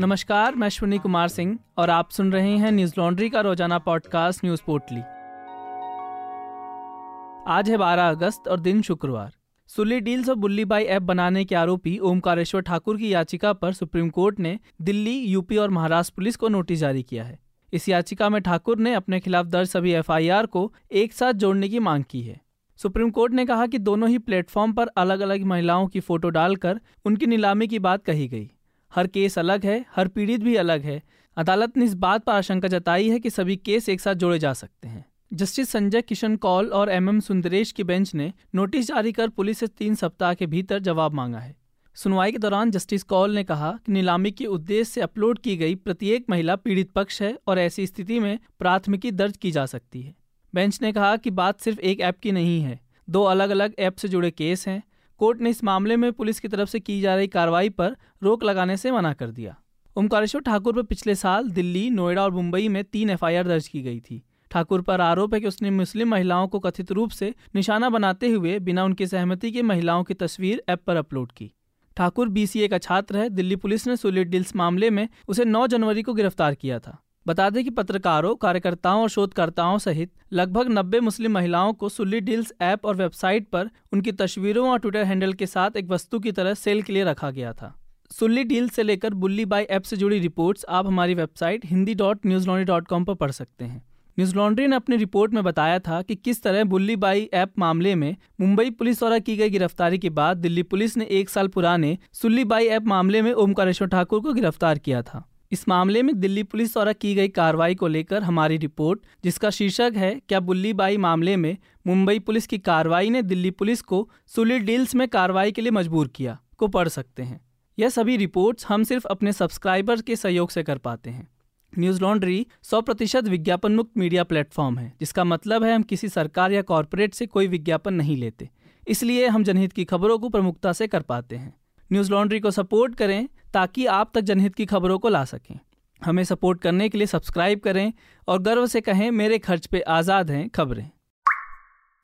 नमस्कार, मैं अश्विनी कुमार सिंह और आप सुन रहे हैं न्यूज़ लॉन्ड्री का रोज़ाना पॉडकास्ट न्यूज़ पोर्टली। आज है 12 अगस्त और दिन शुक्रवार। सुली डील्स और बुल्ली बाई ऐप बनाने के आरोपी ओमकारेश्वर ठाकुर की याचिका पर सुप्रीम कोर्ट ने दिल्ली, यूपी और महाराष्ट्र पुलिस को नोटिस जारी किया है। इस याचिका में ठाकुर ने अपने खिलाफ दर्ज सभी एफआईआर को एक साथ जोड़ने की मांग की है। सुप्रीम कोर्ट ने कहा कि दोनों ही प्लेटफॉर्म पर अलग अलग महिलाओं की फ़ोटो डालकर उनकी नीलामी की बात कही गई। हर केस अलग है, हर पीड़ित भी अलग है। अदालत ने इस बात पर आशंका जताई है कि सभी केस एक साथ जोड़े जा सकते हैं। जस्टिस संजय किशन कौल और एम एम सुंदरेश की बेंच ने नोटिस जारी कर पुलिस से तीन सप्ताह के भीतर जवाब मांगा है। सुनवाई के दौरान जस्टिस कौल ने कहा कि नीलामी के उद्देश्य से अपलोड की गई प्रत्येक महिला पीड़ित पक्ष है और ऐसी स्थिति में प्राथमिकी दर्ज की जा सकती है। बेंच ने कहा कि बात सिर्फ़ एक ऐप की नहीं है, दो अलग अलग ऐप से जुड़े केस हैं। कोर्ट ने इस मामले में पुलिस की तरफ़ से की जा रही कार्रवाई पर रोक लगाने से मना कर दिया। ओमकारेश्वर ठाकुर पर पिछले साल दिल्ली, नोएडा और मुंबई में तीन एफआईआर दर्ज की गई थी। ठाकुर पर आरोप है कि उसने मुस्लिम महिलाओं को कथित रूप से निशाना बनाते हुए बिना उनकी सहमति के महिलाओं की तस्वीर ऐप पर अपलोड की। ठाकुर बीसीए का छात्र है। दिल्ली पुलिस ने सुलिट डील्स मामले में उसे 9 जनवरी को गिरफ़्तार किया था। बता दें कि पत्रकारों, कार्यकर्ताओं और शोधकर्ताओं सहित लगभग 90 मुस्लिम महिलाओं को सुल्ली डील्स ऐप और वेबसाइट पर उनकी तस्वीरों और ट्विटर हैंडल के साथ एक वस्तु की तरह सेल के लिए रखा गया था। सुल्ली डील से लेकर बुल्ली बाई ऐप से जुड़ी रिपोर्ट्स आप हमारी website Hindi dot news laundry dot com पर पढ़ सकते हैं। न्यूज़ लॉन्ड्री ने अपनी रिपोर्ट में बताया था कि किस तरह बुल्ली बाई ऐप मामले में मुंबई पुलिस द्वारा की गई गिरफ्तारी के बाद दिल्ली पुलिस ने एक साल पुराने सुल्ली बाई ऐप मामले में ओमकारेश्वर ठाकुर को गिरफ़्तार किया था। इस मामले में दिल्ली पुलिस द्वारा की गई कार्रवाई को लेकर हमारी रिपोर्ट, जिसका शीर्षक है, क्या बुल्ली बाई मामले में मुंबई पुलिस की कार्रवाई ने दिल्ली पुलिस को सुली डील्स में कार्रवाई के लिए मजबूर किया, को पढ़ सकते हैं। यह सभी रिपोर्ट्स हम सिर्फ़ अपने सब्सक्राइबर्स के सहयोग से कर पाते हैं। न्यूज़ लॉन्ड्री 100 प्रतिशत विज्ञापन मुक्त मीडिया प्लेटफॉर्म है, जिसका मतलब है हम किसी सरकार या कॉरपोरेट से कोई विज्ञापन नहीं लेते। इसलिए हम जनहित की खबरों को प्रमुखता से कर पाते हैं। न्यूज़ लॉन्ड्री को सपोर्ट करें ताकि आप तक जनहित की खबरों को ला सकें। हमें सपोर्ट करने के लिए सब्सक्राइब करें और गर्व से कहें, मेरे खर्च पे आज़ाद हैं खबरें।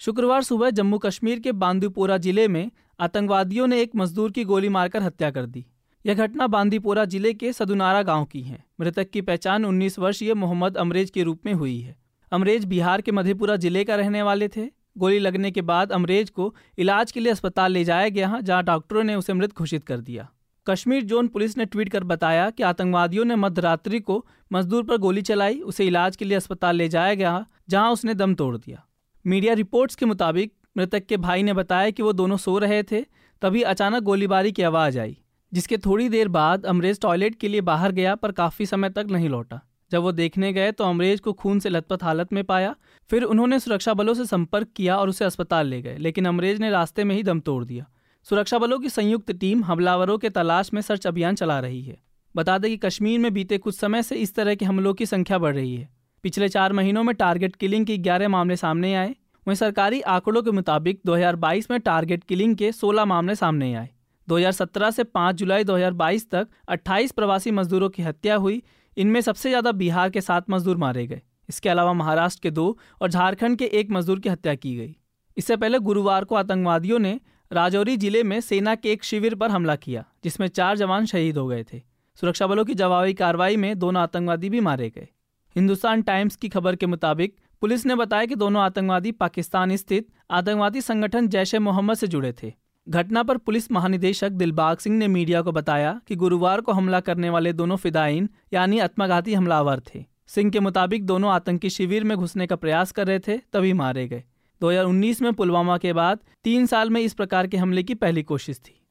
शुक्रवार सुबह जम्मू कश्मीर के बांदीपोरा ज़िले में आतंकवादियों ने एक मजदूर की गोली मारकर हत्या कर दी। यह घटना बांदीपोरा ज़िले के सदुनारा गाँव की है। मृतक की पहचान 19 वर्षीय मोहम्मद अमरेज के रूप में हुई है। अमरेज बिहार के मधेपुरा ज़िले का रहने वाले थे। गोली लगने के बाद अमरेज को इलाज के लिए अस्पताल ले जाया गया, जहाँ डॉक्टरों ने उसे मृत घोषित कर दिया। कश्मीर जोन पुलिस ने ट्वीट कर बताया कि आतंकवादियों ने मध्यरात्रि को मजदूर पर गोली चलाई, उसे इलाज के लिए अस्पताल ले जाया गया, जहाँ उसने दम तोड़ दिया। मीडिया रिपोर्ट्स के मुताबिक, मृतक के भाई ने बताया कि वो दोनों सो रहे थे, तभी अचानक गोलीबारी की आवाज़ आई, जिसके थोड़ी देर बाद अमरेज टॉयलेट के लिए बाहर गया, पर काफ़ी समय तक नहीं लौटा। जब वो देखने गए तो अमरेज को खून से लथपथ हालत में पाया, फिर उन्होंने सुरक्षा बलों से संपर्क किया और उसे अस्पताल ले गए, लेकिन अमरेज ने रास्ते में ही दम तोड़ दिया। सुरक्षा बलों की संयुक्त टीम हमलावरों के तलाश में सर्च अभियान चला रही है। बता दें कि कश्मीर में बीते कुछ समय से इस तरह के हमलों की संख्या बढ़ रही है। पिछले चार महीनों में टारगेट किलिंग के ग्यारह मामले सामने आए। वहीं सरकारी आंकड़ों के मुताबिक 2022 में टारगेट किलिंग के 16 मामले सामने आए। 2017 से 5 जुलाई 2022 तक 28 प्रवासी मजदूरों की हत्या हुई। इनमें सबसे ज़्यादा बिहार के सात मजदूर मारे गए। इसके अलावा महाराष्ट्र के दो और झारखंड के एक मजदूर की हत्या की गई। इससे पहले गुरुवार को आतंकवादियों ने राजौरी ज़िले में सेना के एक शिविर पर हमला किया, जिसमें चार जवान शहीद हो गए थे। सुरक्षा बलों की जवाबी कार्रवाई में दोनों आतंकवादी भी मारे गए। हिंदुस्तान टाइम्स की खबर के मुताबिक, पुलिस ने बताया कि दोनों आतंकवादी पाकिस्तान स्थित आतंकवादी संगठन जैश ए मोहम्मद से जुड़े थे। घटना पर पुलिस महानिदेशक दिलबाग सिंह ने मीडिया को बताया कि गुरुवार को हमला करने वाले दोनों फिदाइन यानी आत्मघाती हमलावर थे। सिंह के मुताबिक दोनों आतंकी शिविर में घुसने का प्रयास कर रहे थे, तभी मारे गए। 2019 में पुलवामा के बाद तीन साल में इस प्रकार के हमले की पहली कोशिश थी।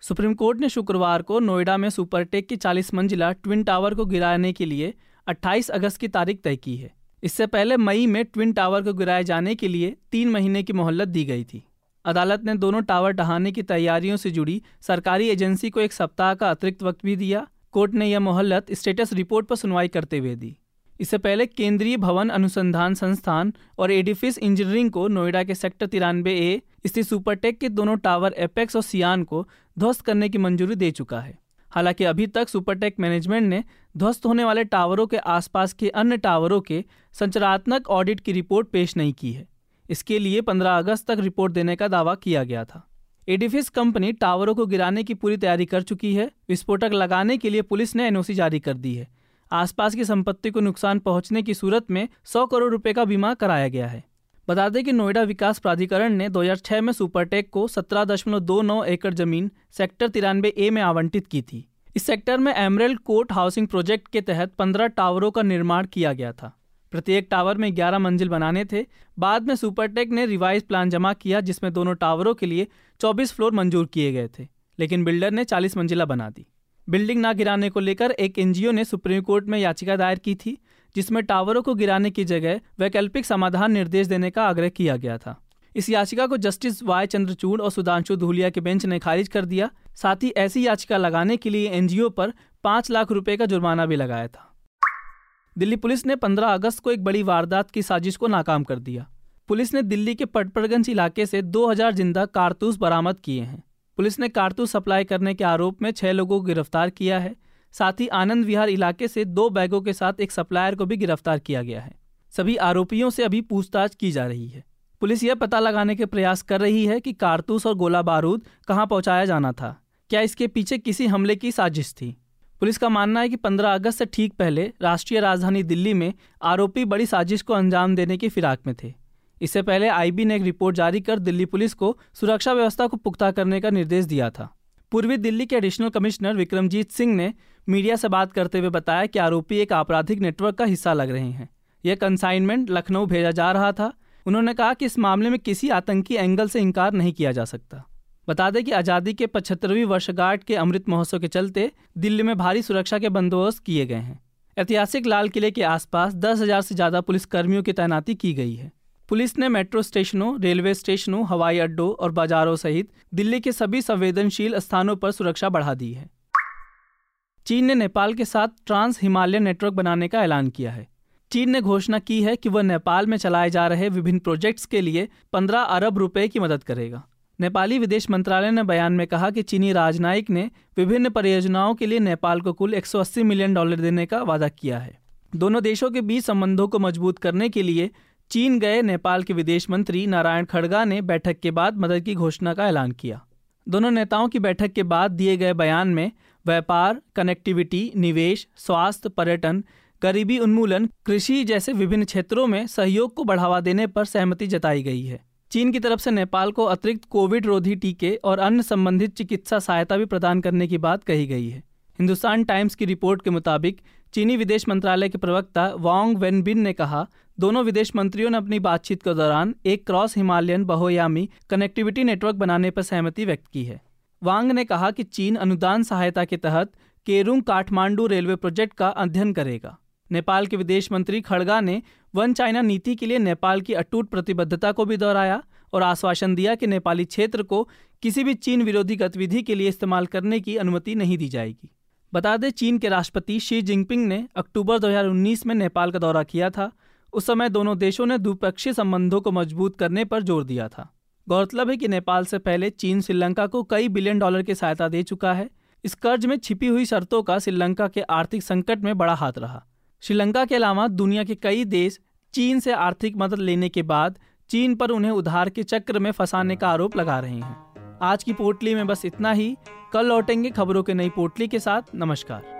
सुप्रीम कोर्ट ने शुक्रवार को नोएडा में सुपरटेक की 40 मंजिला ट्विन टावर को गिराने के लिए 28 अगस्त की तारीख तय की है। इससे पहले मई में ट्विन टावर को गिराए जाने के लिए तीन महीने की मोहलत दी गई थी। अदालत ने दोनों टावर ढहाने की तैयारियों से जुड़ी सरकारी एजेंसी को एक सप्ताह का अतिरिक्त वक्त भी दिया। कोर्ट ने यह मोहलत स्टेटस रिपोर्ट पर सुनवाई करते हुए दी। इससे पहले केंद्रीय भवन अनुसंधान संस्थान और एडिफिस इंजीनियरिंग को नोएडा के सेक्टर तिरानवे ए, स्थित सुपरटेक के दोनों टावर एपेक्स और सियान को ध्वस्त करने की मंजूरी दे चुका है। हालाँकि अभी तक सुपरटेक मैनेजमेंट ने ध्वस्त होने वाले टावरों के आसपास के अन्य टावरों के संचरात्मक ऑडिट की रिपोर्ट पेश नहीं की है। इसके लिए 15 अगस्त तक रिपोर्ट देने का दावा किया गया था। एडिफिस कंपनी टावरों को गिराने की पूरी तैयारी कर चुकी है। विस्फोटक लगाने के लिए पुलिस ने एनओसी जारी कर दी है। आसपास की संपत्ति को नुकसान पहुँचने की सूरत में 100 करोड़ रुपए का बीमा कराया गया है। बता दें कि नोएडा विकास प्राधिकरण ने 2006 में सुपरटेक को 17.29 एकड़ ज़मीन, सेक्टर तिरानवे ए में आवंटित की थी। इस सेक्टर में एमरेल कोर्ट हाउसिंग प्रोजेक्ट के तहत 15 टावरों का निर्माण किया गया था। प्रत्येक टावर में 11 मंजिल बनाने थे। बाद में सुपरटेक ने रिवाइज प्लान जमा किया, जिसमें दोनों टावरों के लिए 24 फ्लोर मंजूर किए गए थे, लेकिन बिल्डर ने 40 मंजिला बना दी। बिल्डिंग ना गिराने को लेकर एक एनजीओ ने सुप्रीम कोर्ट में याचिका दायर की थी, जिसमें टावरों को गिराने की जगह वैकल्पिक समाधान निर्देश देने का आग्रह किया गया था। इस याचिका को जस्टिस वाई चंद्रचूड़ और सुधांशु धूलिया के बेंच ने खारिज कर दिया, साथ ही ऐसी याचिका लगाने के लिए एनजीओ पर पाँच लाख रुपए का जुर्माना भी लगाया था। दिल्ली पुलिस ने 15 अगस्त को एक बड़ी वारदात की साजिश को नाकाम कर दिया। पुलिस ने दिल्ली के पटपड़गंज इलाके से 2000 ज़िंदा कारतूस बरामद किए हैं। पुलिस ने कारतूस सप्लाई करने के आरोप में छह लोगों को गिरफ़्तार किया है। साथ ही आनंद विहार इलाके से दो बैगों के साथ एक सप्लायर को भी गिरफ़्तार किया गया है। सभी आरोपियों से अभी पूछताछ की जा रही है। पुलिस यह पता लगाने के प्रयास कर रही है कि कारतूस और गोला बारूद कहाँ पहुँचाया जाना था। क्या इसके पीछे किसी हमले की साजिश थी? पुलिस का मानना है कि 15 अगस्त से ठीक पहले राष्ट्रीय राजधानी दिल्ली में आरोपी बड़ी साजिश को अंजाम देने की फिराक में थे। इससे पहले आईबी ने एक रिपोर्ट जारी कर दिल्ली पुलिस को सुरक्षा व्यवस्था को पुख्ता करने का निर्देश दिया था। पूर्वी दिल्ली के एडिशनल कमिश्नर विक्रमजीत सिंह ने मीडिया से बात करते हुए बताया कि आरोपी एक आपराधिक नेटवर्क का हिस्सा लग रहे हैं। यह कंसाइनमेंट लखनऊ भेजा जा रहा था। उन्होंने कहा कि इस मामले में किसी आतंकी एंगल से इनकार नहीं किया जा सकता। बता दें कि आज़ादी के पचहत्तरवीं वर्षगांठ के अमृत महोत्सव के चलते दिल्ली में भारी सुरक्षा के बंदोबस्त किए गए हैं। ऐतिहासिक लाल किले के आसपास दस हज़ार से ज़्यादा पुलिसकर्मियों की तैनाती की गई है। पुलिस ने मेट्रो स्टेशनों, रेलवे स्टेशनों, हवाई अड्डों और बाजारों सहित दिल्ली के सभी संवेदनशील स्थानों पर सुरक्षा बढ़ा दी है। चीन ने नेपाल के साथ ट्रांस हिमालयन नेटवर्क बनाने का ऐलान किया है। चीन ने घोषणा की है कि वह नेपाल में चलाए जा रहे विभिन्न प्रोजेक्ट्स के लिए 15 अरब रुपए की मदद करेगा। नेपाली विदेश मंत्रालय ने बयान में कहा कि चीनी राजनयिक ने विभिन्न परियोजनाओं के लिए नेपाल को कुल 180 मिलियन डॉलर देने का वादा किया है। दोनों देशों के बीच संबंधों को मज़बूत करने के लिए चीन गए नेपाल के विदेश मंत्री नारायण खड़गा ने बैठक के बाद मदद की घोषणा का ऐलान किया। दोनों नेताओं की बैठक के बाद दिए गए बयान में व्यापार, कनेक्टिविटी, निवेश, स्वास्थ्य, पर्यटन, गरीबी उन्मूलन, कृषि जैसे विभिन्न क्षेत्रों में सहयोग को बढ़ावा देने पर सहमति जताई गई है। चीन की तरफ़ से नेपाल को अतिरिक्त कोविड रोधी टीके और अन्य संबंधित चिकित्सा सहायता भी प्रदान करने की बात कही गई है। हिंदुस्तान टाइम्स की रिपोर्ट के मुताबिक चीनी विदेश मंत्रालय के प्रवक्ता वांग वेनबिन ने कहा दोनों विदेश मंत्रियों ने अपनी बातचीत के दौरान एक क्रॉस हिमालयन बहुयामी कनेक्टिविटी नेटवर्क बनाने पर सहमति व्यक्त की है। वांग ने कहा कि चीन अनुदान सहायता के तहत केरुंग काठमांडू रेलवे प्रोजेक्ट का अध्ययन करेगा। नेपाल के विदेश मंत्री खड़गा ने वन चाइना नीति के लिए नेपाल की अटूट प्रतिबद्धता को भी दोहराया और आश्वासन दिया कि नेपाली क्षेत्र को किसी भी चीन विरोधी गतिविधि के लिए इस्तेमाल करने की अनुमति नहीं दी जाएगी। बता दें, चीन के राष्ट्रपति शी जिनपिंग ने अक्टूबर 2019 में नेपाल का दौरा किया था। उस समय दोनों देशों ने द्विपक्षीय संबंधों को मज़बूत करने पर ज़ोर दिया था। गौरतलब है कि नेपाल से पहले चीन श्रीलंका को कई बिलियन डॉलर की सहायता दे चुका है। इस कर्ज में छिपी हुई शर्तों का श्रीलंका के आर्थिक संकट में बड़ा हाथ रहा। श्रीलंका के अलावा दुनिया के कई देश चीन से आर्थिक मदद लेने के बाद चीन पर उन्हें उधार के चक्र में फंसाने का आरोप लगा रहे हैं। आज की पोटली में बस इतना ही। कल लौटेंगे खबरों के नई पोटली के साथ। नमस्कार।